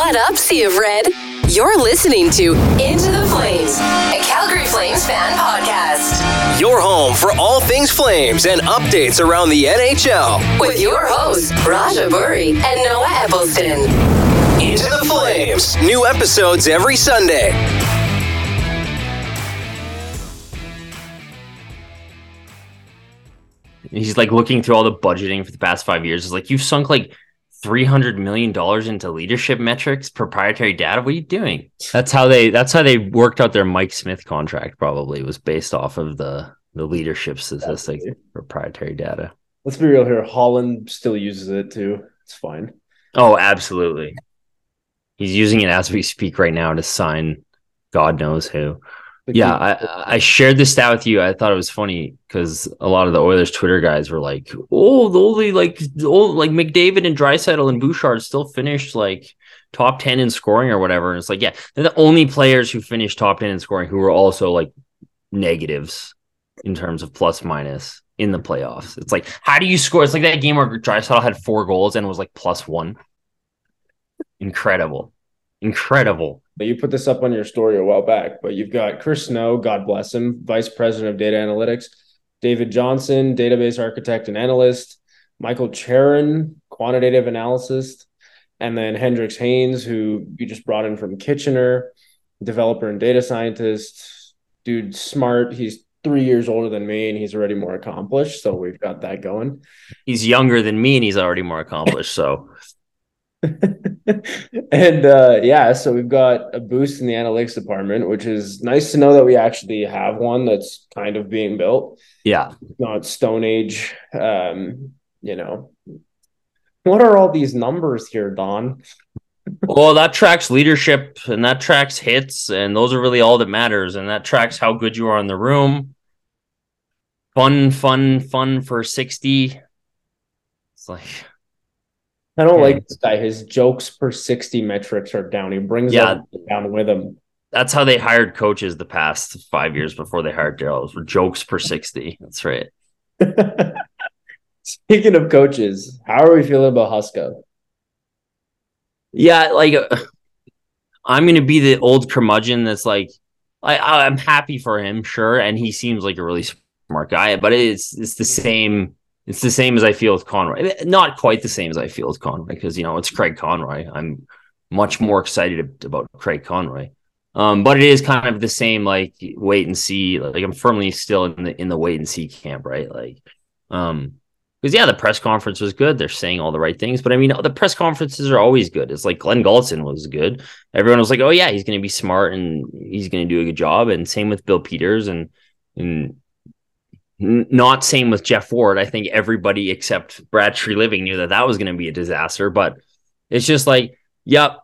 What up, Sea of Red? You're listening to Into the Flames, a Calgary Flames fan podcast. Your home for all things Flames and updates around the NHL. With your hosts, Raja Boury and Noah Eppleston. Into the Flames. New episodes every Sunday. He's like looking through all the budgeting for the past five years. It's like you've sunk like three hundred million dollars into leadership metrics, proprietary data. What are you doing? That's how they. That's how they worked out their Mike Smith contract. Probably was based off of the the leadership statistics, proprietary data. Let's be real here. Holland still uses it too. It's fine. Oh, absolutely. He's using it as we speak right now to sign God knows who. Yeah, I, I shared this stat with you. I thought it was funny because a lot of the Oilers Twitter guys were like, "Oh, the only like, the old, like McDavid and Draisaitl and Bouchard still finished like top ten in scoring or whatever." And it's like, yeah, they're the only players who finished top ten in scoring who were also like negatives in terms of plus minus in the playoffs. It's like, how do you score? It's like that game where Draisaitl had four goals and was like plus one. Incredible, incredible. But you put this up on your story a while back, but you've got Chris Snow, God bless him, Vice President of Data Analytics, David Johnson, Database Architect and Analyst, Michael Charon, Quantitative Analyst, and then Hendrix Haynes, who you just brought in from Kitchener, developer and data scientist. Dude, smart. He's three years older than me and he's already more accomplished. So we've got that going. He's younger than me and he's already more accomplished. So and uh, yeah, so we've got a boost in the analytics department, which is nice to know that we actually have one that's kind of being built, yeah, not Stone Age. Um, you know, what are all these numbers here, Don? well, that tracks leadership and that tracks hits, and those are really all that matters. And that tracks how good you are in the room. Fun, fun, fun for 60. It's like, I don't like this guy. His jokes per 60 metrics are down. He brings Yeah. down with him. that's how they hired coaches the past five years before they hired Daryl. For jokes per 60. That's right. Speaking of coaches, how are we feeling about Huska? Yeah, like uh, I'm gonna be the old curmudgeon that's like, I- I'm happy for him, sure, and he seems like a really smart guy, but it's it's the same. It's the same as I feel with Conroy. Not quite the same as I feel with Conroy because you know it's Craig Conroy. I'm much more excited about Craig Conroy. Um, but it is kind of the same, like wait and see. Like I'm firmly still in the in the wait and see camp, right? Like, um, because yeah, the press conference was good. They're saying all the right things, but I mean, the press conferences are always good. It's like Glen Gulutzan was good. Everyone was like, "Oh yeah, he's going to be smart and he's going to do a good job." And same with Bill Peters and and not same with Geoff Ward. I think everybody except Brad Treliving knew that that was going to be a disaster. But it's just like, yep,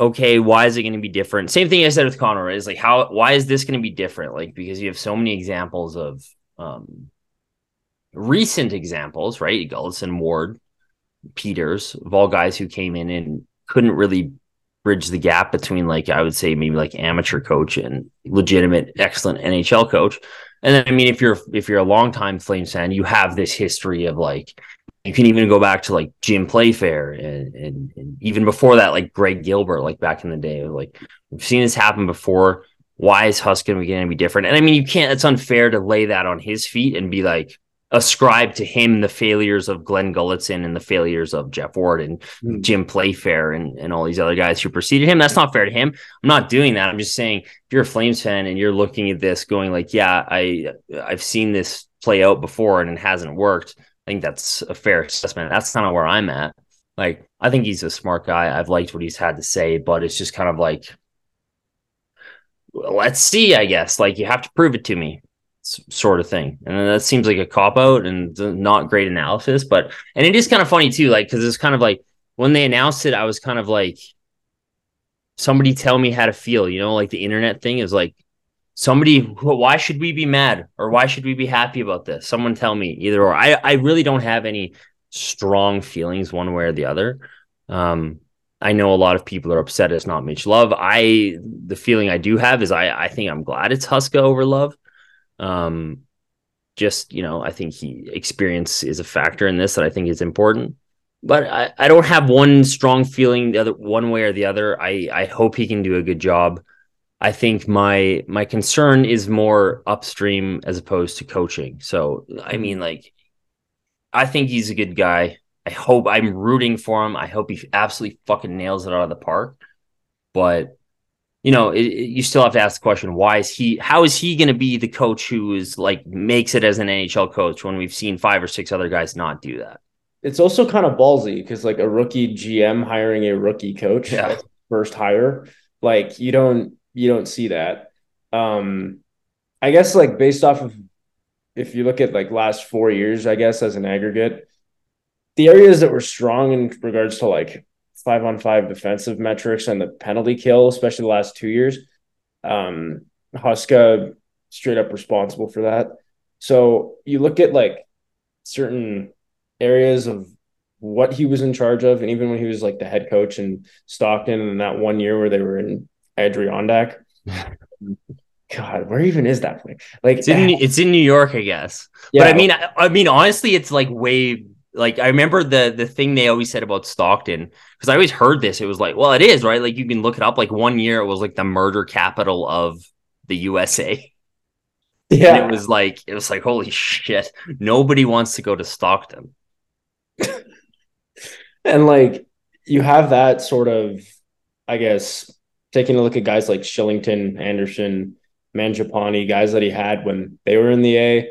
okay, why is it going to be different? Same thing I said with Connor is like, how why is this going to be different? Like because you have so many examples of um recent examples, right? Gulutzan, Ward, Peters, of all guys who came in and couldn't really bridge the gap between like I would say maybe like amateur coach and legitimate excellent NHL coach. And then I mean if you're if you're a longtime Flames fan, you have this history of like you can even go back to like Jim Playfair and, and, and even before that, like Greg Gilbert, like back in the day, like we've seen this happen before. Why is Husk going to be different? And I mean, you can't, it's unfair to lay that on his feet and be like, ascribe to him the failures of Glen Gulutzan and the failures of Geoff Ward and Hmm. Jim Playfair and, and all these other guys who preceded him. That's not fair to him. I'm not doing that. I'm just saying if you're a Flames fan and you're looking at this going like, yeah, I I've seen this play out before and it hasn't worked. I think that's a fair assessment. That's kind of where I'm at. Like, I think he's a smart guy. I've liked what he's had to say, but it's just kind of like, let's see, I guess. Like, you have to prove it to me, sort of thing. And that seems like a cop out and not great analysis. But, and it is kind of funny too, like, because it's kind of like when they announced it, I was kind of like, somebody tell me how to feel, you know, like the internet thing is like, somebody why should we be mad? Or why should we be happy about this? Someone tell me either or. I i really don't have any strong feelings one way or the other. Um i know a lot of people are upset it's not mitch love. I the feeling i do have is i i think i'm glad it's huska over love um just you know i think he experience is a factor in this that i think is important but I, I don't have one strong feeling the other one way or the other. I I hope he can do a good job. I think my my concern is more upstream as opposed to coaching. So I mean, like, I think he's a good guy. I hope I'm rooting for him. I hope he absolutely fucking nails it out of the park. But you know, it, it, you still have to ask the question: Why is he? How is he going to be the coach who is like makes it as an NHL coach when we've seen five or six other guys not do that? It's also kind of ballsy because like a rookie GM hiring a rookie coach, Yeah. first hire, like you don't you don't see that. Um, I guess like based off of if you look at like last four years, I guess as an aggregate, the areas that were strong in regards to like five on five defensive metrics and the penalty kill, especially the last two years, um, Huska straight up responsible for that. So you look at like certain areas of what he was in charge of, and even when he was like the head coach in Stockton, and that one year where they were in Adirondack. God, where even is that place? Like, It's in it's in New York, I guess. yeah, But I mean, I, I mean, honestly, it's like way like I remember the the thing they always said about Stockton because I always heard this. It was like, well, it is right. Like you can look it up. Like one year, it was like the murder capital of the USA. yeah, And it was like it was like holy shit. Nobody wants to go to Stockton. and like you have that sort of, I guess, taking a look at guys like Kylington, Andersson, Mangiapane, guys that he had when they were in the A,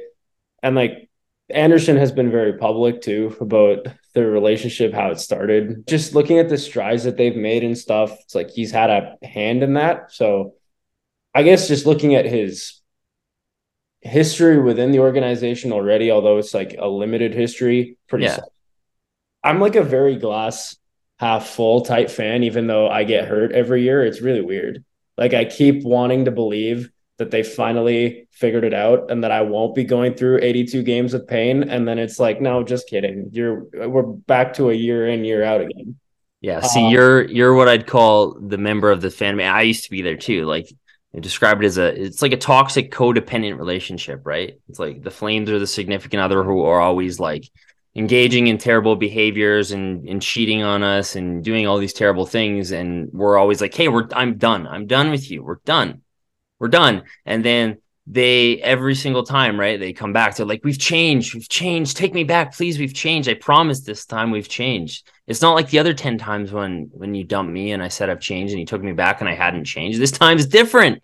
and like Andersson has been very public too about their relationship, how it started. Just looking at the strides that they've made and stuff, it's like he's had a hand in that. So I guess just looking at his history within the organization already, although it's like a limited history, pretty Yeah. solid. I'm like a very glass half full type fan, even though I get hurt every year. It's really weird. Like I keep wanting to believe that they finally figured it out and that I won't be going through 82 games of pain. And then it's like, no, just kidding. You're we're back to a year in, year out again. Yeah. See, Um, you're you're what I'd call the member of the fan. I used to be there too. Like describe it as a it's like a toxic codependent relationship, right? It's like the Flames are the significant other who are always like engaging in terrible behaviors and and cheating on us and doing all these terrible things, and we're always like, hey, we're I'm done. I'm done with you. We're done. We're done. And then they every single time, right? They come back. They're like, we've changed. We've changed. Take me back, please. We've changed. I promise this time we've changed. It's not like the other 10 times when when you dumped me and I said I've changed and you took me back and I hadn't changed. This time's different.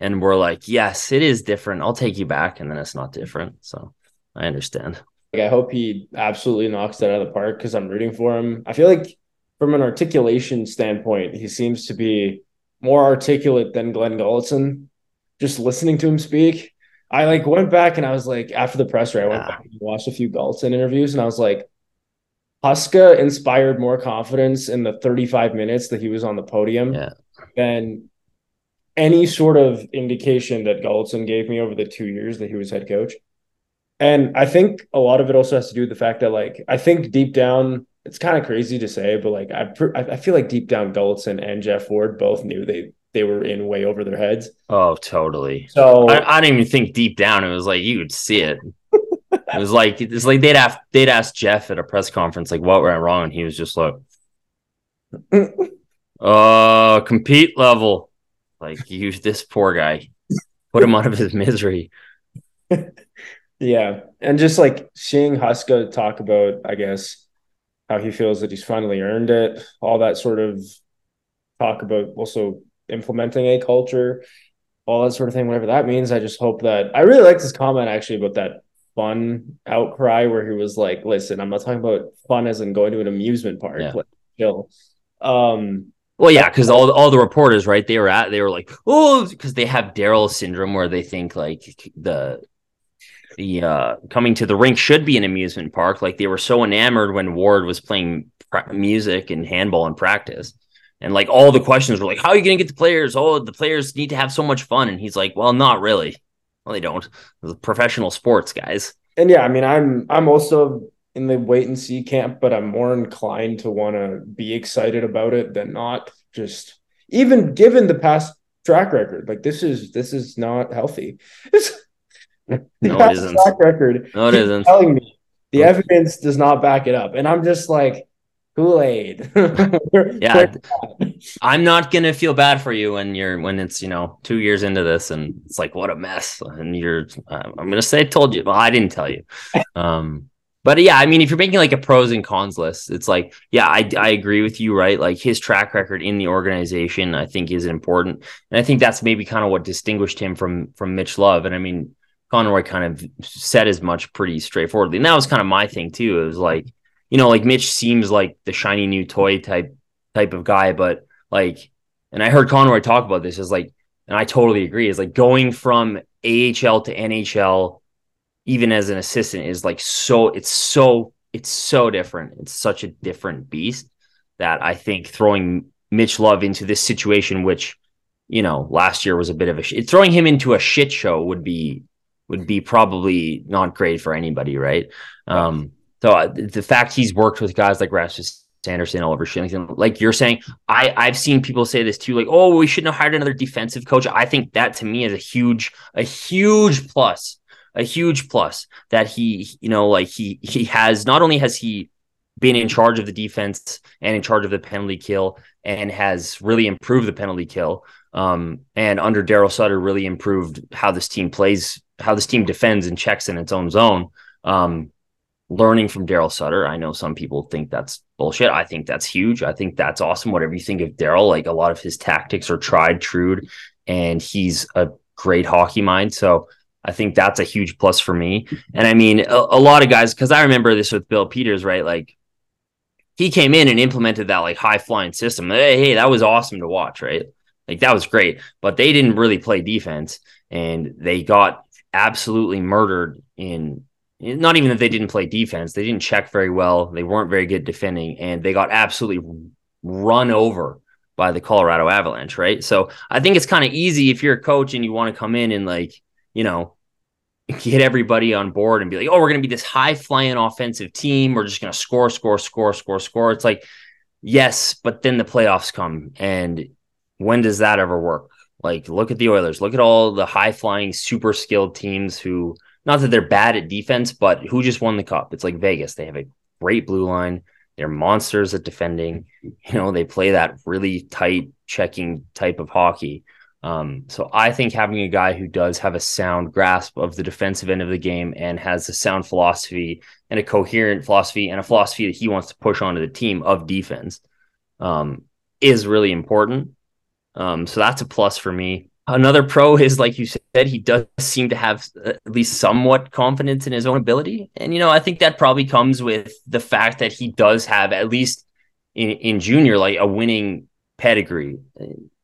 And we're like, yes, it is different. I'll take you back. And then it's not different. So I understand. Like I hope he absolutely knocks that out of the park because I'm rooting for him. I feel like from an articulation standpoint, he seems to be more articulate than Glen Gulutzan. Just listening to him speak, I like went back and I was like, after the presser, I went Yeah. back and watched a few Gulutzan interviews, and I was like, Huska inspired more confidence in the 35 minutes that he was on the podium Yeah. than any sort of indication that Gulutzan gave me over the two years that he was head coach. And I think a lot of it also has to do with the fact that, like, I think deep down, it's kind of crazy to say, but like, I I feel like deep down, Gulutzan and Jeff Ford both knew they they were in way over their heads. Oh, totally. So I, I didn't even think deep down. It was like you could see it. It was like it's like they'd have they'd ask Jeff at a press conference like what went wrong, and he was just like, "Uh, compete level." Like you, this poor guy, put him out of his misery. Yeah. And just like seeing Huska talk about, I guess, how he feels that he's finally earned it, all that sort of talk about also implementing a culture, all that sort of thing, whatever that means. I just hope that I really liked his comment actually about that fun outcry where he was like, listen, I'm not talking about fun as in going to an amusement park. Yeah. Like, chill. Um, Well, yeah, because all all the reporters, right? They were at they were like, oh, because they have Daryl syndrome where they think like the the uh coming to the rink should be an amusement park. Like they were so enamored when Ward was playing pra- music and handball in practice. And like all the questions were like, how are you going to get the players? Oh, the players need to have so much fun. And he's like, well, not really. Well, they don't. It's professional sports, guys. and yeah, I mean, I'm I'm also in the wait and see camp, but I'm more inclined to want to be excited about it than not. Just even given the past track record, like this is this is not healthy. the No, it isn't. track record. No, it isn't. telling me the No. evidence does not back it up, and I'm just like, Kool Aid. yeah, I'm not gonna feel bad for you when you're when it's you know two years into this and it's like what a mess. And you're uh, I'm gonna say I told you. Well I didn't tell you. Um but yeah I mean if you're making like a pros and cons list it's like yeah I I agree with you right? Like his track record in the organization I think is important. And I think that's maybe kind of what distinguished him from from Mitch Love. And I mean Conroy kind of said as much pretty straightforwardly and that was kind of my thing too it was like you know, like Mitch seems like the shiny new toy type type of guy, but like, and I heard Conroy talk about this is like, and I totally agree. Is like going from AHL to NHL, even as an assistant, is like so. It's so it's so different. It's such a different beast that I think throwing Mitch Love into this situation, which you know last year was a bit of a sh- throwing him into a shit show would be would be probably not great for anybody, right? Um, so uh, the fact he's worked with guys like Rasmus Andersson, Oliver Kylington, like you're saying, I I've seen people say this too, like, oh, we shouldn't have hired another defensive coach. I think that to me is a huge, a huge plus, a huge plus that he, you know, like he he has not only has he been in charge of the defense and in charge of the penalty kill and has really improved the penalty kill. Um, and under Daryl Sutter, really improved how this team plays, how this team defends and checks in its own zone. Um, learning from Daryl Sutter. I know some people think that's bullshit. I think that's huge. I think that's awesome. Whatever you think of Daryl, like a lot of his tactics are tried, true, and he's a great hockey mind. So I think that's a huge plus for me. And I mean, a, a lot of guys, because I remember this with Bill Peters, right? Like he came in and implemented that like high flying system. Hey, hey, that was awesome to watch, right? Like that was great, but they didn't really play defense and they got absolutely murdered in not even that they didn't play defense, they didn't check very well. They weren't very good defending, and they got absolutely run over by the Colorado Avalanche, right? So I think it's kind of easy if you're a coach and you want to come in and like, you know, get everybody on board and be like, oh, we're going to be this high flying offensive team. We're just going to score, score, score, score, score. It's like, yes, but then the playoffs come. And when does that ever work? Like, look at the Oilers, look at all the high flying, super skilled teams who not that they're bad at defense, but who just won the cup? It's like Vegas. They have a great blue line. They're monsters at defending. You know, they play that really tight checking type of hockey. Um, so I think having a guy who does have a sound grasp of the defensive end of the game and has a sound philosophy and a coherent philosophy and a philosophy that he wants to push onto the team of defense um, is really important. Um, so that's a plus for me. Another pro is, like you said, he does seem to have at least somewhat confidence in his own ability. And, you know, I think that probably comes with the fact that he does have, at least in, in junior, like a winning pedigree.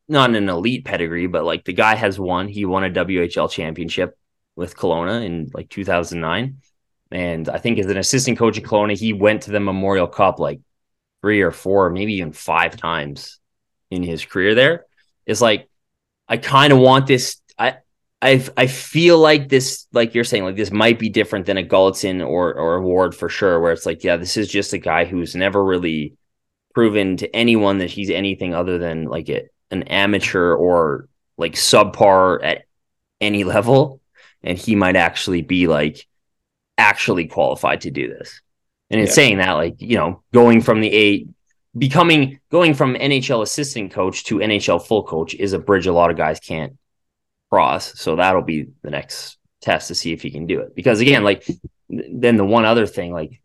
Not an elite pedigree, but like the guy has won. He won a WHL championship with Kelowna in like 2009. And I think as an assistant coach at Kelowna, he went to the Memorial Cup like three or four, maybe even five times in his career there. It's like I kind of want this. I I I feel like this, like you're saying, like this might be different than a Gulutzan or or a Ward for sure, where it's like, yeah, this is just a guy who's never really proven to anyone that he's anything other than like a, an amateur or like subpar at any level, and he might actually be like actually qualified to do this. And in yeah. saying that, like you know, going from the eight becoming going from NHL assistant coach to NHL full coach is a bridge a lot of guys can't cross. So that'll be the next test to see if he can do it. Because again, like then the one other thing, like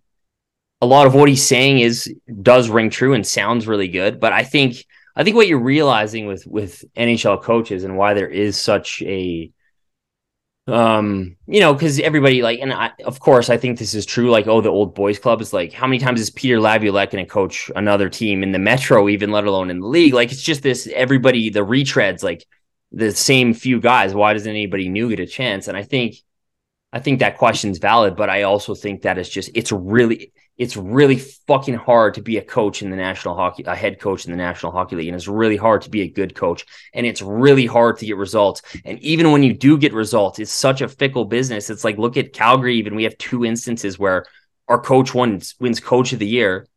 a lot of what he's saying is does ring true and sounds really good. But I think I think what you're realizing with with NHL coaches and why there is such a um you know because everybody like and I, of course i think this is true like oh the old boys club is like how many times is peter laviolette going to coach another team in the metro even let alone in the league? Like it's just this everybody the retreads like the same few guys. Why doesn't anybody new get a chance? And i think i think that question's valid but i also think that it's just it's really it's really fucking hard to be a coach in the national hockey, a head coach in the national hockey league. And it's really hard to be a good coach. And it's really hard to get results. And even when you do get results, it's such a fickle business. It's like, look at Calgary, even we have two instances where our coach wins, wins coach of the year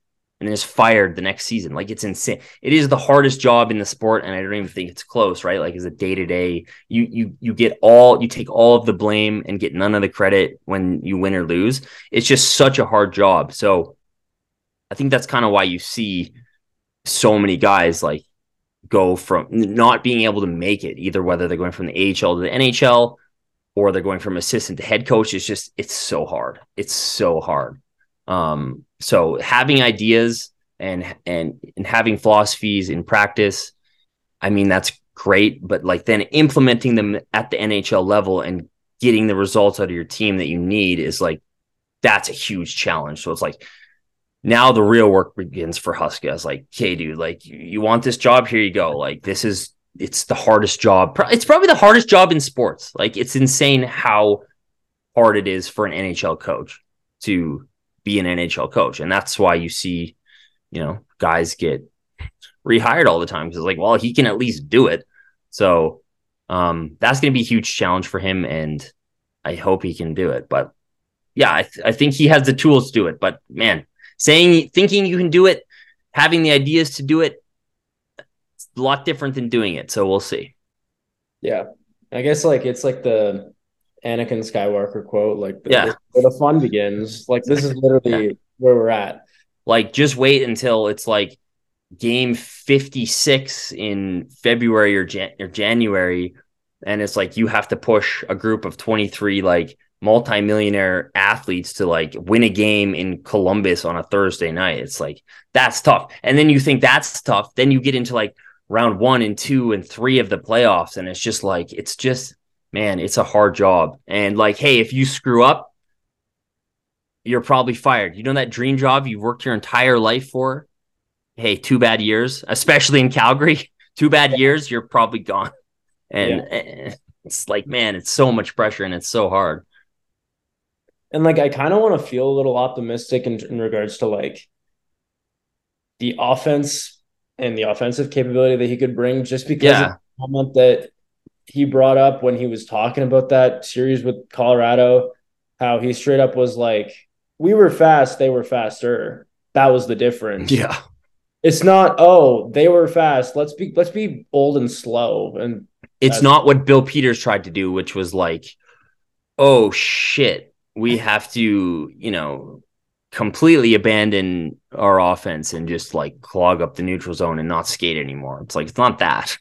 and then is fired the next season. Like it's insane. It is the hardest job in the sport, and I don't even think it's close, right? Like as a day to day, you you you get all you take all of the blame and get none of the credit when you win or lose. It's just such a hard job. So I think that's kind of why you see so many guys like go from not being able to make it either whether they're going from the AHL to the NHL or they're going from assistant to head coach it's just it's so hard it's so hard um so having ideas and and and having philosophies in practice i mean that's great but like then implementing them at the NHL level and getting the results out of your team that you need is like that's a huge challenge so it's like now the real work begins for Huska. It's like, okay, dude, like you want this job? Here you go. Like this is it's the hardest job. It's probably the hardest job in sports. Like it's insane how hard it is for an NHL coach to be an NHL coach, and that's why you see, you know, guys get rehired all the time because like, well, he can at least do it. So um, that's going to be a huge challenge for him, and I hope he can do it. But yeah, I, th- I think he has the tools to do it. But man, saying thinking you can do it, having the ideas to do it, it's a lot different than doing it. So we'll see. Yeah. I guess like it's like the Anakin Skywalker quote, like the, Yeah. where the fun begins. Like this is literally Yeah. where we're at. Like just wait until it's like game 56 in February or, Jan- or January and it's like you have to push a group of 23 like multimillionaire athletes to like win a game in Columbus on a Thursday night. It's like that's tough. And then you think that's tough, then you get into like round 1 and 2 and 3 of the playoffs and it's just like it's just man, it's a hard job. And like hey, if you screw up you're probably fired. You know that dream job you've worked your entire life for? Hey, two bad years, especially in Calgary. Two bad years, you're probably gone. And eh, it's like, man, it's so much pressure and it's so hard. And like I kind of want to feel a little optimistic in, in regards to like the offense and the offensive capability that he could bring just because Yeah. comment that he brought up when he was talking about that series with Colorado, how he straight up was like, We were fast, they were faster. That was the difference. Yeah. It's not, oh, they were fast. Let's be let's be bold and slow. And It's not what Bill Peters tried to do, which was like, oh shit, we have to, you know, completely abandon our offense and just like clog up the neutral zone and not skate anymore. It's like, it's not that.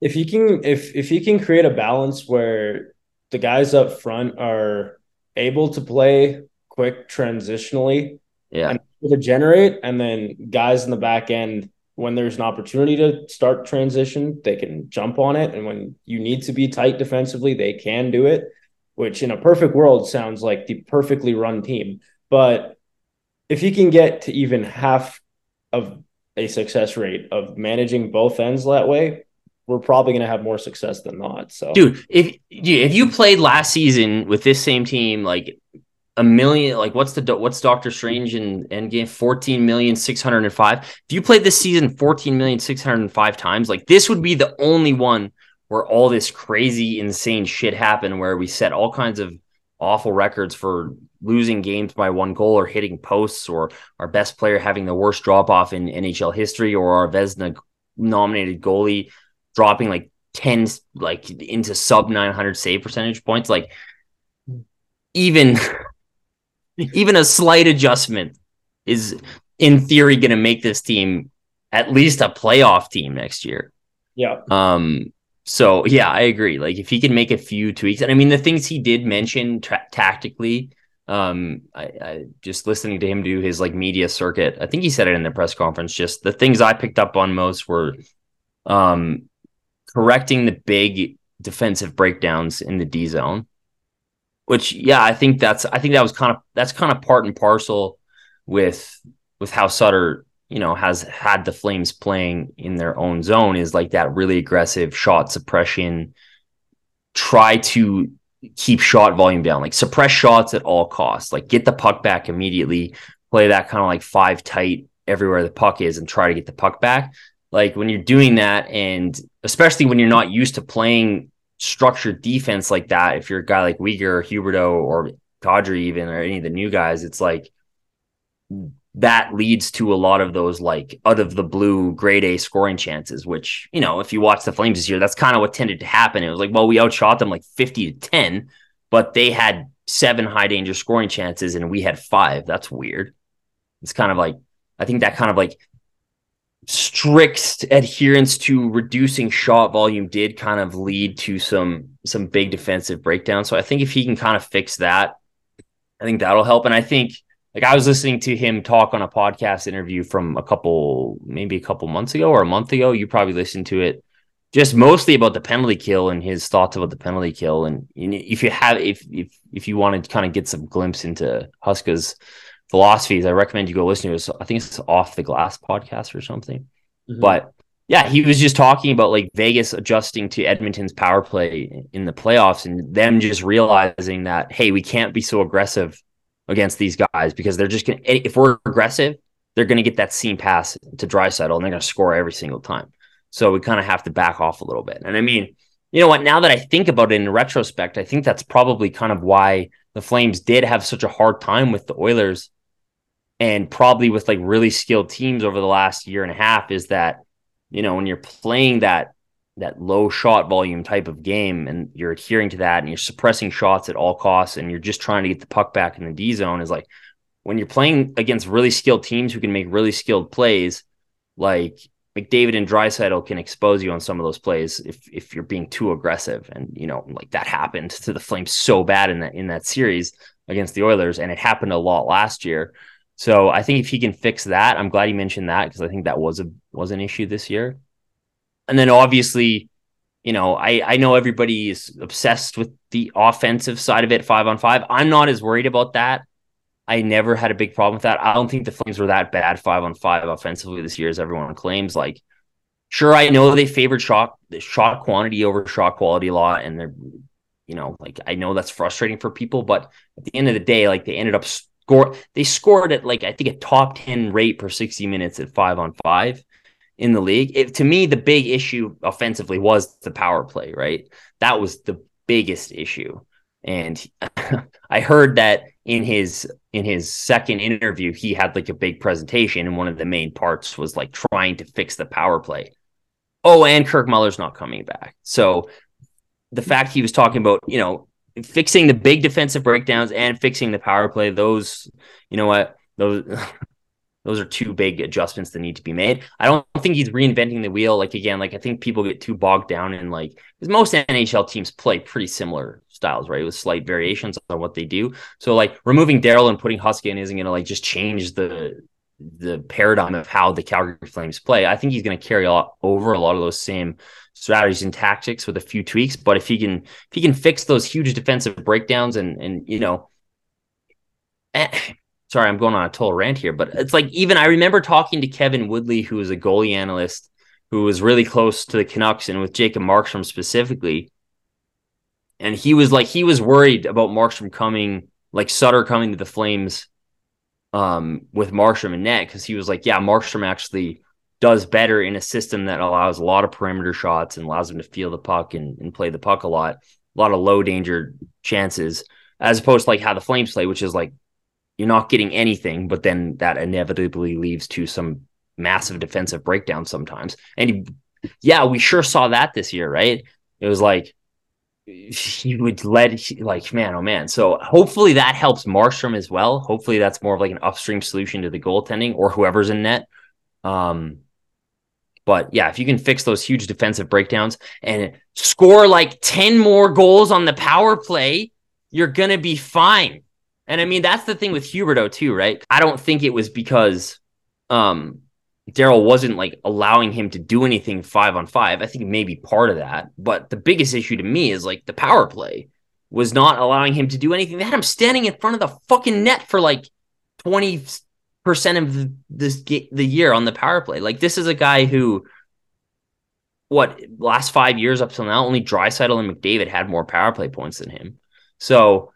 If you can if if you can create a balance where the guys up front are able to play quick transitionally Yeah. and to generate and then guys in the back end when there's an opportunity to start transition they can jump on it and when you need to be tight defensively they can do it which in a perfect world sounds like the perfectly run team but if you can get to even half of a success rate of managing both ends that way we're probably going to have more success than not so. Dude if if you played last season with this same team like a million like what's the what's doctor strange in endgame? 14 million 605 if you played this season 14 million 605 times like this would be the only one where all this crazy insane shit happened where we set all kinds of awful records for losing games by one goal or hitting posts or our best player having the worst drop off in NHL history or our Vezina nominated goalie dropping like 10 like into sub 900 save percentage points like even even a slight adjustment is in theory going to make this team at least a playoff team next year. Yeah. Um so yeah i agree. Like if he can make a few tweaks and i mean the things he did mention tra- tactically um I, I just listening to him do his like media circuit i think he said it in the press conference just the things i picked up on most were um correcting the big defensive breakdowns in the D zone. Which yeah, I think that's I think that was kind of that's kind of part and parcel with with how Sutter, you know, has had the Flames playing in their own zone is like that really aggressive shot suppression try to keep shot volume down, like suppress shots at all costs, like get the puck back immediately, play that kind of like five tight everywhere the puck is and try to get the puck back like when you're doing that and especially when you're not used to playing structured defense like that if you're a guy like Weegar or Huberdeau or Kadri even or any of the new guys it's like that leads to a lot of those like out of the blue grade A scoring chances which you know if you watch the Flames this year that's kind of what tended to happen. It was like well we outshot them like 50 to 10 but they had seven high danger scoring chances and we had five. That's weird. It's kind of like I think that kind of like strict adherence to reducing shot volume did kind of lead to some some big defensive breakdowns. So I think if he can kind of fix that, I think that'll help. And I think like I was listening to him talk on a podcast interview from a couple maybe a couple months ago or a month ago. You probably listened to it just mostly about the penalty kill and his thoughts about the penalty kill. And if you have if if if you want to kind of get some glimpse into Huska's philosophies, I recommend you go listen to it. I think it's off the glass podcast or something. Mm-hmm. But yeah, he was just talking about like Vegas adjusting to Edmonton's power play in the playoffs and them just realizing that, hey, we can't be so aggressive against these guys because they're just going to, if we're aggressive, they're going to get that seam pass to Draisaitl and they're going to score every single time. So we kind of have to back off a little bit. And I mean, you know what? Now that I think about it in retrospect, I think that's probably kind of why the Flames did have such a hard time with the Oilers and probably with like really skilled teams over the last year and a half is that you know when you're playing that that low shot volume type of game and you're adhering to that and you're suppressing shots at all costs and you're just trying to get the puck back in the D zone is like when you're playing against really skilled teams who can make really skilled plays like McDavid and Draisaitl can expose you on some of those plays if if you're being too aggressive and you know like that happened to the Flames so bad in that in that series against the Oilers and it happened a lot last year so I think if he can fix that, I'm glad he mentioned that because I think that was a was an issue this year. And then obviously, you know, I I know everybody is obsessed with the offensive side of it, five on five. I'm not as worried about that. I never had a big problem with that. I don't think the Flames were that bad five on five offensively this year, as everyone claims. Like, sure, I know they favored shot the shot quantity over shot quality a lot, and they're, you know, like I know that's frustrating for people, but at the end of the day, like they ended up score. They scored at like I think a top ten rate per sixty minutes at five on five in the league. It, to me, the big issue offensively was the power play. Right, that was the biggest issue. And I heard that in his in his second interview, he had like a big presentation, and one of the main parts was like trying to fix the power play. Oh, and Kirk Muller's not coming back. So the fact he was talking about, you know, fixing the big defensive breakdowns and fixing the power play, those, you know what, those those are two big adjustments that need to be made. I don't think he's reinventing the wheel. Like again, like I think people get too bogged down in like because most NHL teams play pretty similar styles, right? With slight variations on what they do. So like removing Daryl and putting Huska in isn't gonna like just change the the paradigm of how the Calgary Flames play. I think he's gonna carry a lot over a lot of those same strategies and tactics with a few tweaks. But if he can if he can fix those huge defensive breakdowns and and you know, eh, sorry, I'm going on a total rant here, but it's like even I remember talking to Kevin Woodley, who was a goalie analyst who was really close to the Canucks and with Jacob Markstrom specifically. And he was like he was worried about Markstrom coming, like Sutter coming to the Flames um with Markstrom and net because he was like, yeah, Markstrom actually does better in a system that allows a lot of perimeter shots and allows him to feel the puck and, and play the puck a lot, a lot of low danger chances, as opposed to like how the Flames play, which is like you're not getting anything, but then that inevitably leads to some massive defensive breakdown sometimes. And yeah, we sure saw that this year, right? It was like he would let like man, oh man. So hopefully that helps Markstrom as well. Hopefully that's more of like an upstream solution to the goaltending or whoever's in net. Um, but yeah, if you can fix those huge defensive breakdowns and score like 10 more goals on the power play, you're to be fine. And I mean, that's the thing with Huberdeau too, right? I don't think it was because um, Daryl wasn't like allowing him to do anything five on five. I think maybe part of that. But the biggest issue to me is like the power play was not allowing him to do anything. They had him standing in front of the fucking net for like 20 percent of this the year on the power play. Like this is a guy who, what last five years up till now, only Draisaitl and McDavid had more power play points than him. So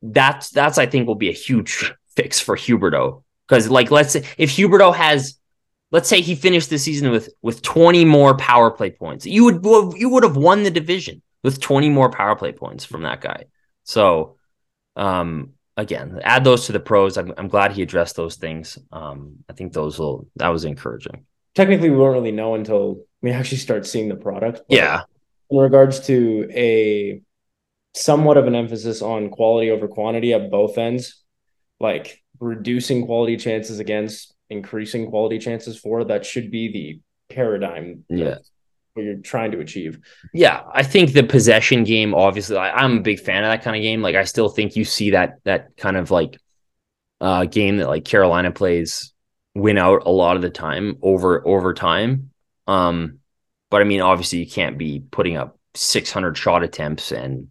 that's that's I think will be a huge fix for Huberdeau because like let's say if Huberdeau has let's say he finished the season with with 20 more power play points you would you would have won the division with 20 more power play points from that guy so um again, add those to the pros. I'm, I'm glad he addressed those things. Um, I think those will that was encouraging. Technically, we won't really know until we actually start seeing the product. Yeah. In regards to a somewhat of an emphasis on quality over quantity at both ends, like reducing quality chances against increasing quality chances for, that should be the paradigm. Yeah. What you're trying to achieve. Yeah, I think the possession game. Obviously, I, I'm a big fan of that kind of game. Like, I still think you see that that kind of like uh game that like Carolina plays win out a lot of the time over over time. Um, but I mean, obviously, you can't be putting up 600 shot attempts and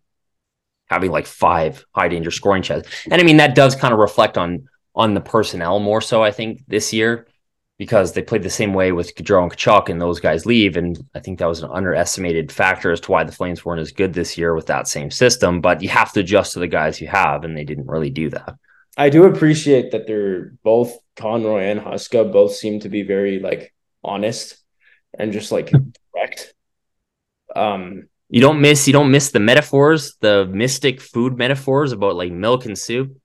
having like five high danger scoring chances. And I mean, that does kind of reflect on on the personnel more so. I think this year because they played the same way with Gaudreau and Tkachuk, and those guys leave. And I think that was an underestimated factor as to why the Flames weren't as good this year with that same system. But you have to adjust to the guys you have, and they didn't really do that. I do appreciate that they're both Conroy and Huska both seem to be very like honest and just like direct. Um, You don't miss you don't miss the metaphors, the mystic food metaphors about like milk and soup.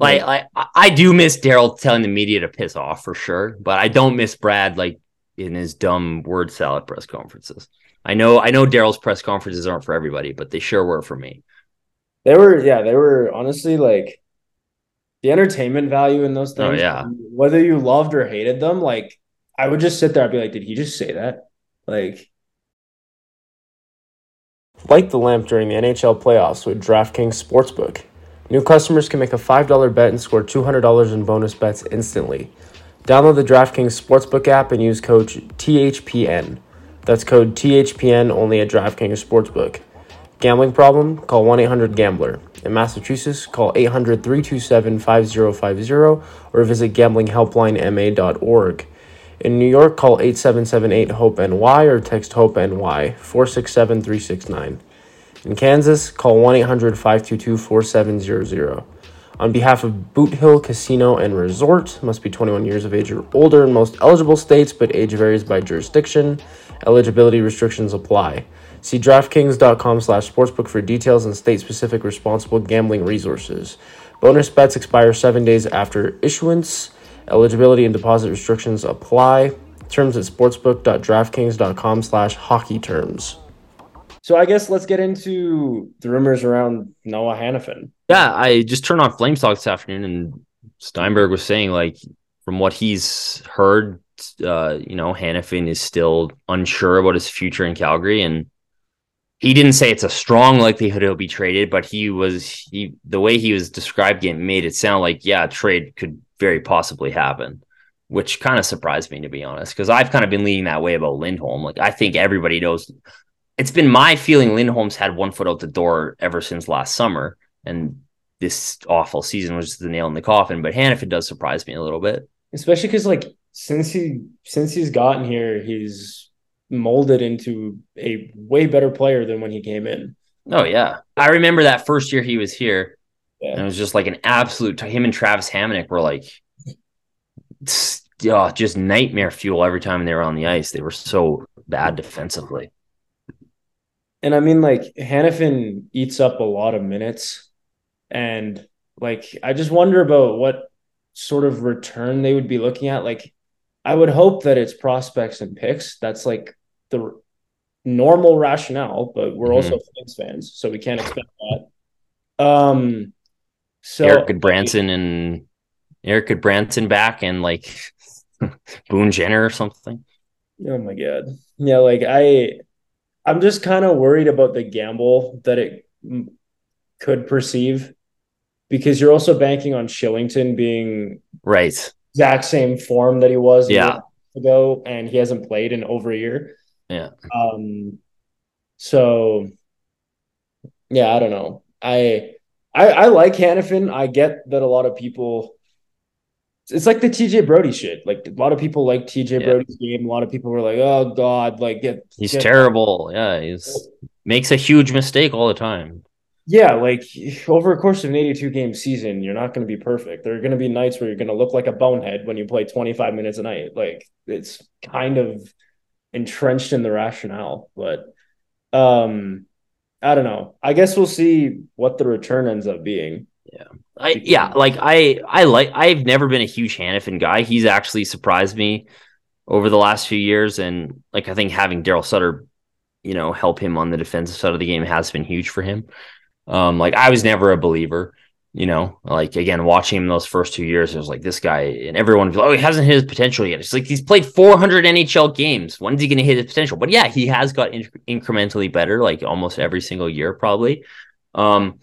Like, like I- I do miss Daryl telling the media to piss off for sure, but I don't miss Brad like in his dumb word salad press conferences. I know I know Daryl's press conferences aren't for everybody, but they sure were for me. they were yeah, they were honestly like the entertainment value in those Oh, things. yeah. Whether you loved or hated them, like I would just sit there, I'd be like, did he just say that? Like Light the lamp during the NHL playoffs with DraftKings Sportsbook. New customers can make a $5 bet and score $200 in bonus bets instantly. Download the DraftKings Sportsbook app and use code THPN. That's code THPN only at DraftKings Sportsbook. Gambling problem? Call 1 800 Gambler. In Massachusetts, call 800 327 5050 or visit gamblinghelplinema.org. In New York, call 8778 HOPE NY or text HOPE NY 467 369. In Kansas, call 1 800 522 4700. On behalf of Boot Hill Casino and Resort, must be 21 years of age or older in most eligible states, but age varies by jurisdiction. Eligibility restrictions apply. See DraftKings.com slash sportsbook for details and state-specific responsible gambling resources. Bonus bets expire seven days after issuance. Eligibility and deposit restrictions apply. Terms at sportsbook.draftkings.com slash hockey terms. So I guess let's get into the rumors around Noah Hanifin. Yeah, I just turned on Flames Talk this afternoon, and Steinberg was saying like from what he's heard, uh, you know, Hanifin is still unsure about his future in Calgary, and he didn't say it's a strong likelihood he'll be traded, but he was he the way he was described it made it sound like yeah, trade could very possibly happen, which kind of surprised me to be honest, because I've kind of been leaning that way about Lindholm. Like I think everybody knows. It's been my feeling Lindholm's had one foot out the door ever since last summer, and this awful season was the nail in the coffin. But Hanifin does surprise me a little bit. especially because like since he since he's gotten here he's molded into a way better player than when he came in Oh yeah, I remember that first year he was here, Yeah. and it was just like an absolute. Him and Travis Hamonic were like, oh, just nightmare fuel every time they were on the ice. They were so bad defensively. And i mean like hanifin eats up a lot of minutes. And like i just wonder about what sort of return they would be looking at. Like i would hope that it's prospects and picks. That's like the r- normal rationale but we're also Flames fans so we can't expect that. Um so Erik Gudbranson and Eric Branson back and like Boone Jenner or something. Oh my god. Yeah, like I I'm just kind of worried about the gamble that it could perceive because you're also banking on Kylington being Right. exact same form that he was Yeah. ago and he hasn't played in over a year. Yeah. Um so yeah, I don't know. I I I like Hanifin. I get that a lot of people it's like the TJ Brodie shit. Like a lot of people like TJ Yeah. Brodie's game. A lot of people were like, "Oh God, like get He's get- terrible. Yeah, he's makes a huge mistake all the time. Yeah, like over a course of an 82 game season, you're not going to be perfect. There are going to be nights where you're going to look like a bonehead when you play 25 minutes a night. Like it's kind of entrenched in the rationale, but um I don't know. I guess we'll see what the return ends up being. I yeah, like I I like I've never been a huge Hanifin guy. He's actually surprised me over the last few years, and like I think having Daryl Sutter, you know, help him on the defensive side of the game has been huge for him. Um, like I was never a believer, You know, like again, watching him those first two years, it was like this guy, and everyone, oh, he hasn't hit his potential yet. It's like he's played 400 NHL games. When is he going to hit his potential? But yeah, he has got inc- incrementally better, like almost every single year, probably. Um,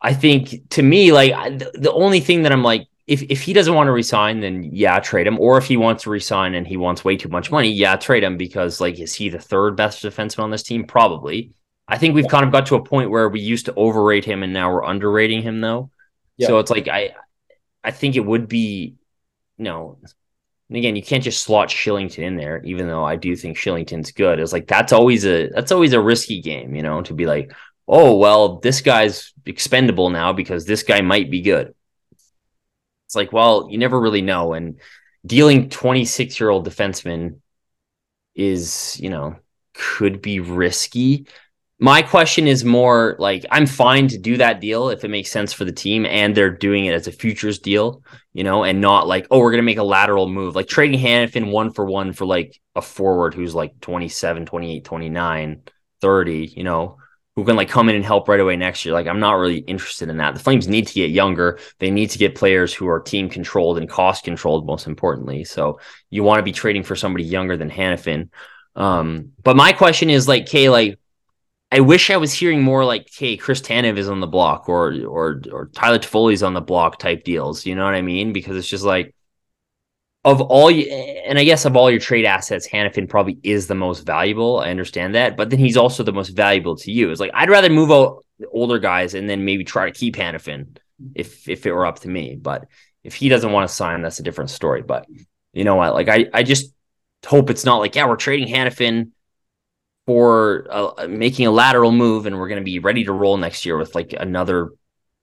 I think to me, like the, the only thing that I'm like, if if he doesn't want to resign, then yeah, trade him. Or if he wants to resign and he wants way too much money, yeah, trade him because like is he the third best defenseman on this team? Probably. I think we've kind of got to a point where we used to overrate him and now we're underrating him though. Yeah. So it's like I I think it would be you know and again, you can't just slot Kylington in there, even though I do think Kylington's good. It's like that's always a that's always a risky game, you know, to be like, oh well, this guy's expendable now because this guy might be good. It's like, well, you never really know. And dealing 26 year old defensemen is, you know, could be risky. My question is more like I'm fine to do that deal if it makes sense for the team and they're doing it as a futures deal, you know, and not like, oh, we're going to make a lateral move. Like trading Hanifin one for one for like a forward who's like 27, 28, 29, 30, you know, who can like come in and help right away next year. Like I'm not really interested in that. The Flames need to get younger. They need to get players who are team controlled and cost controlled, most importantly. So you want to be trading for somebody younger than Hanifin. Um, but my question is like, Kay, like I wish I was hearing more like, "Hey, Chris Tanev is on the block," or or or Tyler Toffoli's on the block type deals. You know what I mean? Because it's just like of all you, and I guess of all your trade assets, Hanifin probably is the most valuable. I understand that, but then he's also the most valuable to you. It's like I'd rather move out older guys and then maybe try to keep Hanifin if if it were up to me. But if he doesn't want to sign, that's a different story. But you know what? Like I I just hope it's not like yeah we're trading Hanifin for uh, making a lateral move and we're going to be ready to roll next year with like another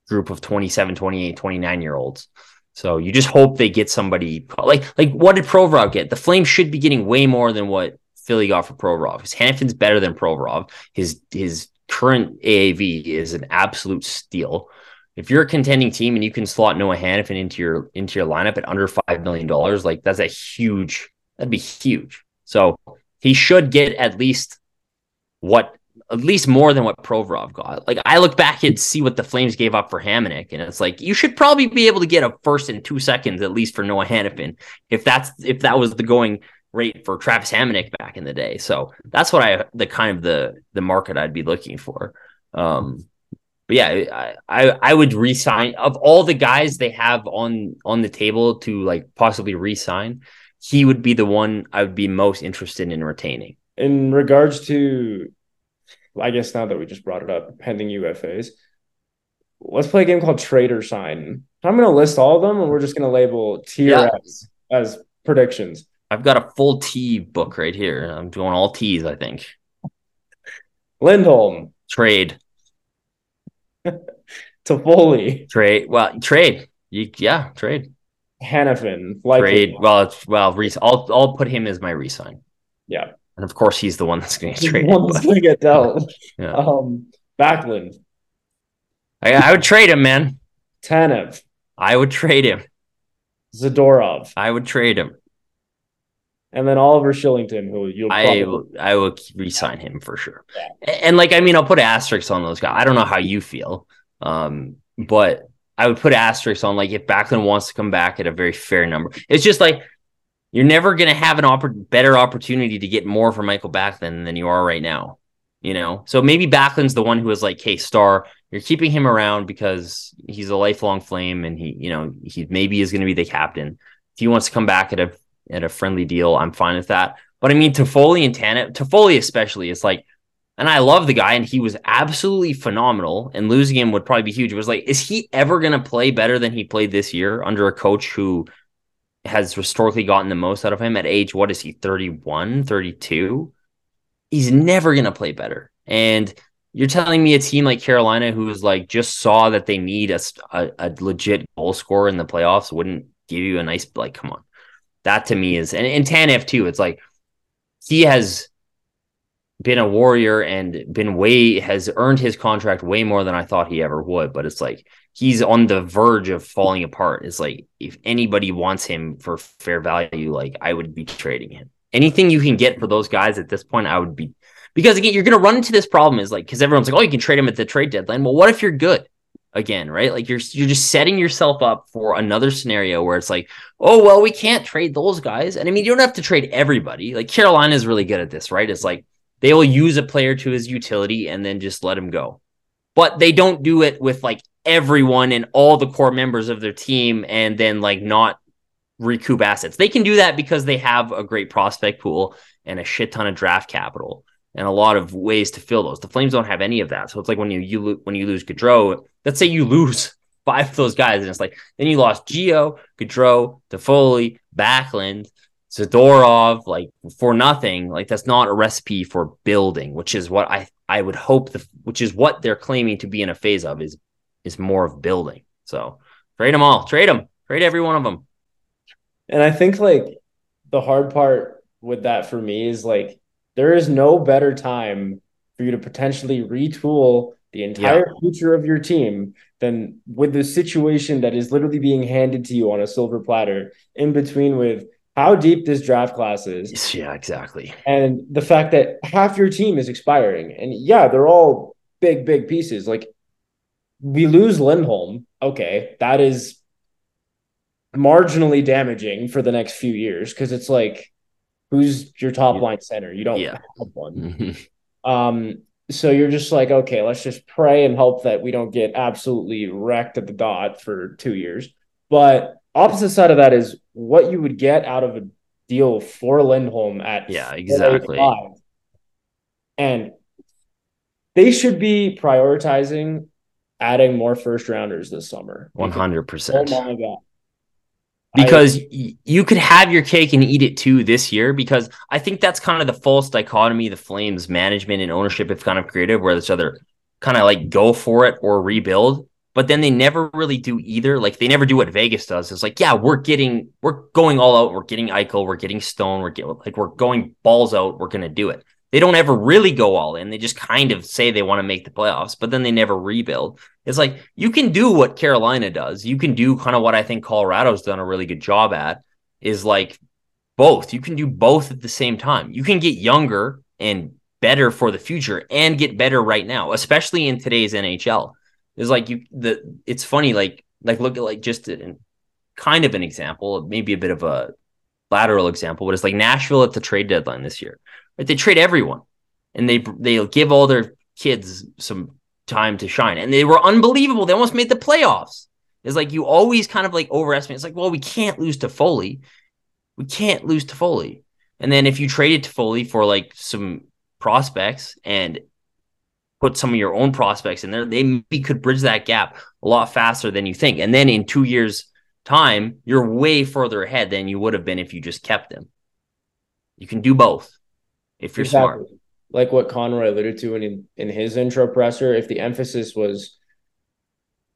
group of 27 28 29 year olds so you just hope they get somebody like like what did Provorov get? The Flames should be getting way more than what Philly got for Provorov. His Hanifin's better than Provorov. His his current AAV is an absolute steal. If you're a contending team and you can slot Noah Hanifin into your into your lineup at under five million dollars, like that's a huge that'd be huge. So he should get at least what at least more than what Provorov got. Like I look back and see what the Flames gave up for Hamonic, and it's like you should probably be able to get a first in two seconds at least for Noah Hanifin, if that's if that was the going rate for Travis Hamonic back in the day. So that's what I the kind of the the market I'd be looking for. Um, but yeah, I, I I would resign of all the guys they have on on the table to like possibly resign. He would be the one I would be most interested in retaining. In regards to I guess now that we just brought it up, pending UFAs, let's play a game called Trader Sign. I'm going to list all of them, and we're just going to label tier yeah. as, as predictions. I've got a full T book right here. I'm doing all T's, I think. Lindholm. Trade. to Toffoli. Trade. Well, trade. You, yeah, trade. Hanifin. Trade. Well, it's, well, re- I'll I'll put him as my resign. Yeah. And of course, he's the one that's going to get traded. One that's going to get dealt. yeah. Um, Backlund. I, I would trade him, man. Tanev. I would trade him. Zadorov. I would trade him. And then Oliver Kylington, who you'll probably... I will, I will resign him for sure. Yeah. And like, I mean, I'll put asterisks on those guys. I don't know how you feel, um, but I would put asterisks on like if Backlund wants to come back at a very fair number. It's just like you're never going to have an oppor- better opportunity to get more from Michael Backlund than you are right now. You know, so maybe Backlund's the one who is like, "Hey, star, you're keeping him around because he's a lifelong flame, and he, you know, he maybe is going to be the captain. If he wants to come back at a at a friendly deal, I'm fine with that. But I mean, Toffoli and Tanev, Toffoli especially, is like, and I love the guy, and he was absolutely phenomenal. And losing him would probably be huge. It was like, is he ever going to play better than he played this year under a coach who has historically gotten the most out of him at age, what is he, 31, 32? He's never going to play better. And you're telling me a team like Carolina, who's like just saw that they need a, a, a, legit goal scorer in the playoffs, wouldn't give you a nice, like, come on. That to me is, and, and Tanev too, it's like he has been a warrior and been way, has earned his contract way more than I thought he ever would. But it's like, he's on the verge of falling apart. It's like if anybody wants him for fair value, like I would be trading him. Anything you can get for those guys at this point, I would be because again, you're gonna run into this problem is like because everyone's like, oh, you can trade him at the trade deadline. Well, what if you're good? again, right? Like you're you're just setting yourself up for another scenario where it's like, oh well, we can't trade those guys. And I mean, you don't have to trade everybody. Like Carolina is really good at this, right? It's like they will use a player to his utility and then just let him go. But they don't do it with like everyone and all the core members of their team and then like not recoup assets. They can do that because they have a great prospect pool and a shit ton of draft capital and a lot of ways to fill those. The Flames don't have any of that. So it's like when you you when you lose Gaudreau, let's say you lose five of those guys, and it's like then you lost Geo, Gaudreau, Toffoli, Backlund, Zadorov, like for nothing. Like that's not a recipe for building, which is what I I would hope the which is what they're claiming to be in a phase of is is more of building. So trade them all, trade them, trade every one of them. And I think like the hard part with that for me is like there is no better time for you to potentially retool the entire yeah. future of your team than with the situation that is literally being handed to you on a silver platter in between with how deep this draft class is. Yeah, exactly. And the fact that half your team is expiring. And yeah, they're all big, big pieces. Like we lose Lindholm. Okay. That is marginally damaging for the next few years because it's like, who's your top line center? You don't yeah. have one. Mm-hmm. Um, so you're just like, okay, let's just pray and hope that we don't get absolutely wrecked at the dot for two years. But opposite side of that is what you would get out of a deal for Lindholm at yeah, oh exactly. And they should be prioritizing adding more first rounders this summer. Oh one hundred percent. Oh my god! Because I, you could have your cake and eat it too this year. Because I think that's kind of the false dichotomy the Flames management and ownership have kind of created, where it's either kind of like go for it or rebuild. But then they never really do either. Like they never do what Vegas does. It's like, yeah, we're getting, we're going all out. We're getting Eichel. We're getting Stone. We're getting like we're going balls out. We're gonna do it. They don't ever really go all in. They just kind of say they want to make the playoffs, but then they never rebuild. It's like you can do what Carolina does. You can do kind of what I think Colorado's done a really good job at is like both. You can do both at the same time. You can get younger and better for the future and get better right now, especially in today's NHL. It's like you the it's funny like like look at like just an, kind of an example, maybe a bit of a lateral example, but it's like Nashville at the trade deadline this year. Right? They trade everyone, and they they give all their kids some time to shine, and they were unbelievable. They almost made the playoffs. It's like you always kind of like overestimate. It's like, well, we can't lose Toffoli. We can't lose Toffoli. And then if you traded Toffoli for like some prospects and put some of your own prospects in there, they maybe could bridge that gap a lot faster than you think. And then in two years' time, you're way further ahead than you would have been if you just kept them. You can do both if you're exactly. smart. Like what Conroy alluded to in in his intro presser, if the emphasis was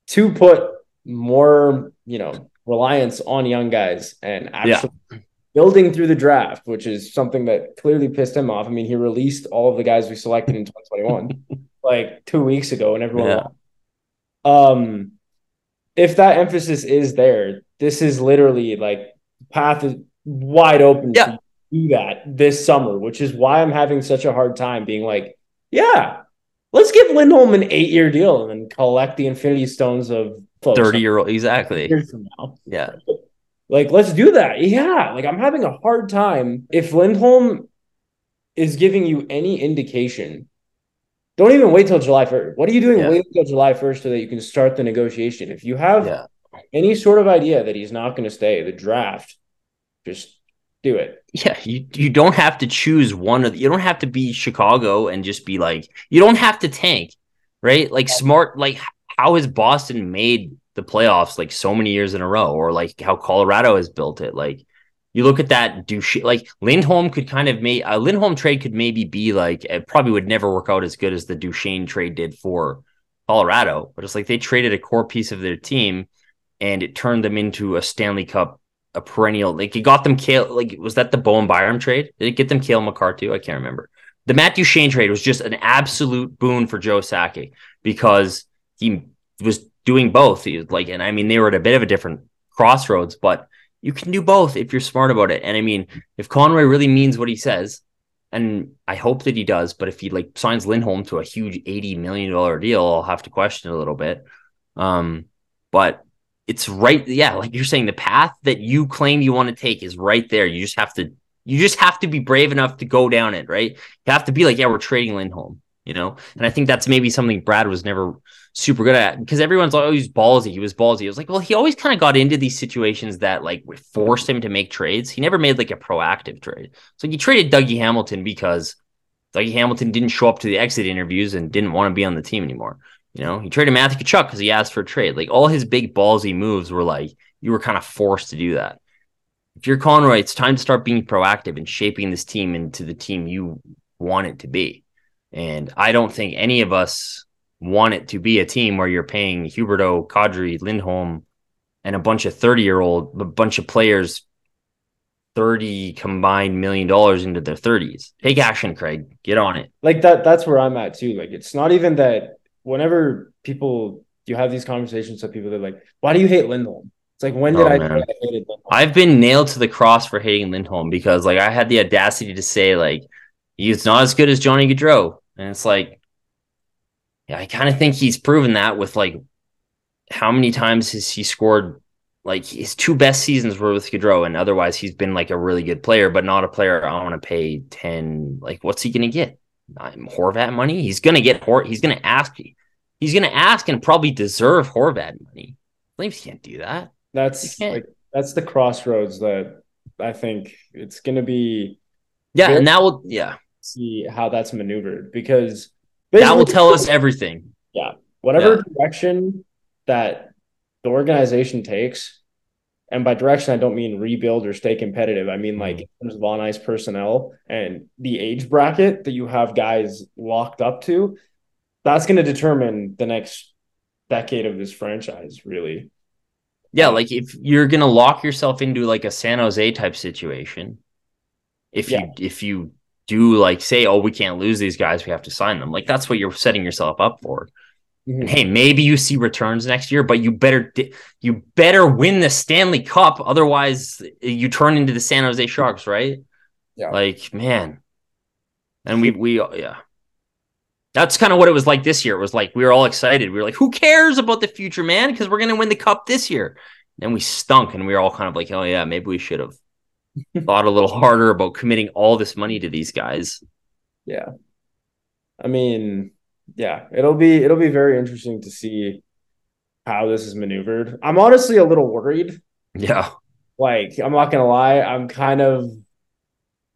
to put more, you know, reliance on young guys and actually yeah. building through the draft, which is something that clearly pissed him off. I mean, he released all of the guys we selected in 2021 like two weeks ago, and everyone. Yeah. Um, if that emphasis is there, this is literally like path is wide open yeah do that this summer, which is why I'm having such a hard time being like, yeah, let's give Lindholm an eight year deal and then collect the Infinity Stones of 30 year old. Exactly. Years from now. Yeah. Like, let's do that. Yeah. Like, I'm having a hard time. If Lindholm is giving you any indication, don't even wait till July 1st. What are you doing yeah. wait until July 1st so that you can start the negotiation? If you have yeah. any sort of idea that he's not going to stay, the draft, just do it. Yeah, you you don't have to choose one of the, you don't have to be Chicago and just be like you don't have to tank, right? Like smart like how has Boston made the playoffs like so many years in a row or like how Colorado has built it like you look at that Duchene, like Lindholm could kind of make a Lindholm trade could maybe be like it probably would never work out as good as the Duchene trade did for Colorado, but it's like they traded a core piece of their team and it turned them into a Stanley Cup a perennial. Like it got them Cale. Like was that the Bowen Byram trade? Did it get them Cale Makar too? I can't remember. The Matt Duchene trade was just an absolute boon for Joe Sakic because he was doing both. He was like, and I mean, they were at a bit of a different crossroads, but you can do both if you're smart about it. And I mean, if Conroy really means what he says, and I hope that he does, but if he like signs Lindholm to a huge eighty million dollar deal, I'll have to question it a little bit. Um, but it's right, yeah, like you're saying, the path that you claim you want to take is right there. You just have to you just have to be brave enough to go down it, right? You have to be like, yeah, we're trading Lindholm, you know? And I think that's maybe something Brad was never super good at because everyone's always ballsy. He was ballsy. I was like, well, he always kind of got into these situations that like forced him to make trades. He never made like a proactive trade. So he traded Dougie Hamilton because Dougie Hamilton didn't show up to the exit interviews and didn't want to be on the team anymore. You know, he traded Matthew Tkachuk because he asked for a trade. Like all his big ballsy moves were like you were kind of forced to do that. If you're Conroy, it's time to start being proactive and shaping this team into the team you want it to be. And I don't think any of us want it to be a team where you're paying Huberdeau, Kadri, Lindholm, and a bunch of 30 year old, a bunch of players 30 combined million dollars into their 30s. Take action, Craig. Get on it. Like that that's where I'm at too. Like it's not even that whenever people you have these conversations with people, they're like, why do you hate Lindholm? It's like when did oh, I, I hated Lindholm? I've been nailed to the cross for hating Lindholm because like I had the audacity to say like he's not as good as Johnny Gaudreau. And it's like, I kind of think he's proven that with like how many times has he scored like his two best seasons were with Gaudreau, and otherwise he's been like a really good player, but not a player I want to pay 10. Like, what's he gonna get? Horvat money? He's gonna get Hor he's gonna ask he's gonna ask and probably deserve Horvat money. Flames can't do that. That's like that's the crossroads that I think it's gonna be Yeah, and that will yeah. See how that's maneuvered because that will tell us everything. Yeah. Whatever yeah. direction that the organization takes, and by direction I don't mean rebuild or stay competitive. I mean mm-hmm. like in terms of on ice personnel and the age bracket that you have guys locked up to. That's going to determine the next decade of this franchise, really. Yeah, like if you're gonna lock yourself into like a San Jose type situation, if yeah. you if you do like say, oh, we can't lose these guys, we have to sign them. Like that's what you're setting yourself up for. Mm-hmm. And hey, maybe you see returns next year, but you better you better win the Stanley Cup, otherwise you turn into the San Jose Sharks, right? Yeah. Like man, and we we yeah. That's kind of what it was like this year. It was like we were all excited. We were like, "Who cares about the future, man? Because we're going to win the cup this year." And we stunk, and we were all kind of like, "Oh yeah, maybe we should have thought a little harder about committing all this money to these guys." Yeah, I mean, yeah, it'll be it'll be very interesting to see how this is maneuvered. I'm honestly a little worried. Yeah, like I'm not gonna lie, I'm kind of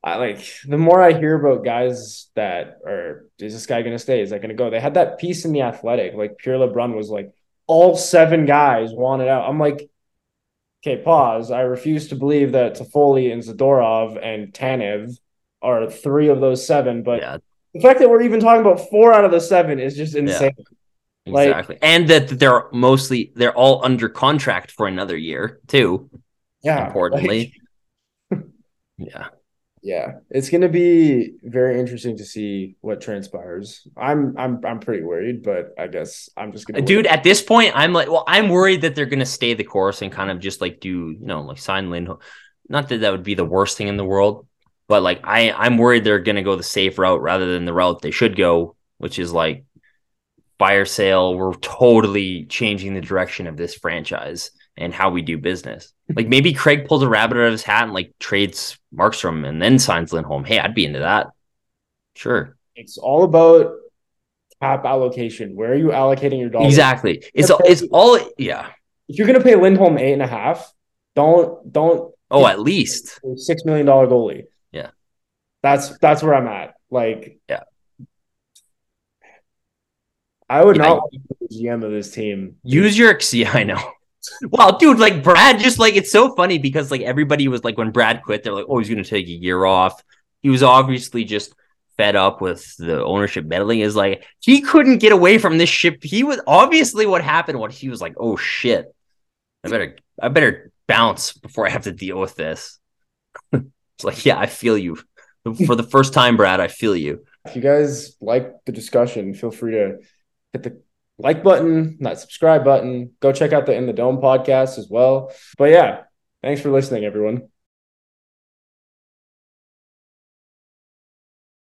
I like the more I hear about guys that are is this guy gonna stay? Is that gonna go? They had that piece in the athletic, like Pierre LeBrun was like all seven guys wanted out. I'm like, okay, pause. I refuse to believe that Toffoli and Zadorov and Tanev are three of those seven, but yeah. the fact that we're even talking about four out of the seven is just insane. Yeah. Exactly. Like, and that they're mostly they're all under contract for another year too. Yeah. Importantly. Like, yeah yeah, it's going to be very interesting to see what transpires. I'm I'm I'm pretty worried, but I guess I'm just going to uh, Dude, wait. at this point I'm like well, I'm worried that they're going to stay the course and kind of just like do, you know, like sign Lindholm. Not that that would be the worst thing in the world, but like I I'm worried they're going to go the safe route rather than the route they should go, which is like fire sale. We're totally changing the direction of this franchise and how we do business. Like maybe Craig pulls a rabbit out of his hat and like trades Markstrom and then signs Lindholm. Hey, I'd be into that. Sure. It's all about cap allocation. Where are you allocating your dollars? Exactly. It's all, it's all yeah. If you're gonna pay Lindholm eight and a half, don't don't oh at least six million dollar goalie. Yeah. That's that's where I'm at. Like yeah. I would yeah, not to be the GM of this team. Use your yeah, I know. Well, dude, like Brad, just like it's so funny because like everybody was like when Brad quit, they're like, oh, he's gonna take a year off. He was obviously just fed up with the ownership meddling. Is like he couldn't get away from this ship. He was obviously what happened. when he was like, oh shit, I better, I better bounce before I have to deal with this. it's like, yeah, I feel you. For the first time, Brad, I feel you. If you guys like the discussion, feel free to hit the like button, not subscribe button. Go check out the In the Dome podcast as well. But yeah, thanks for listening, everyone.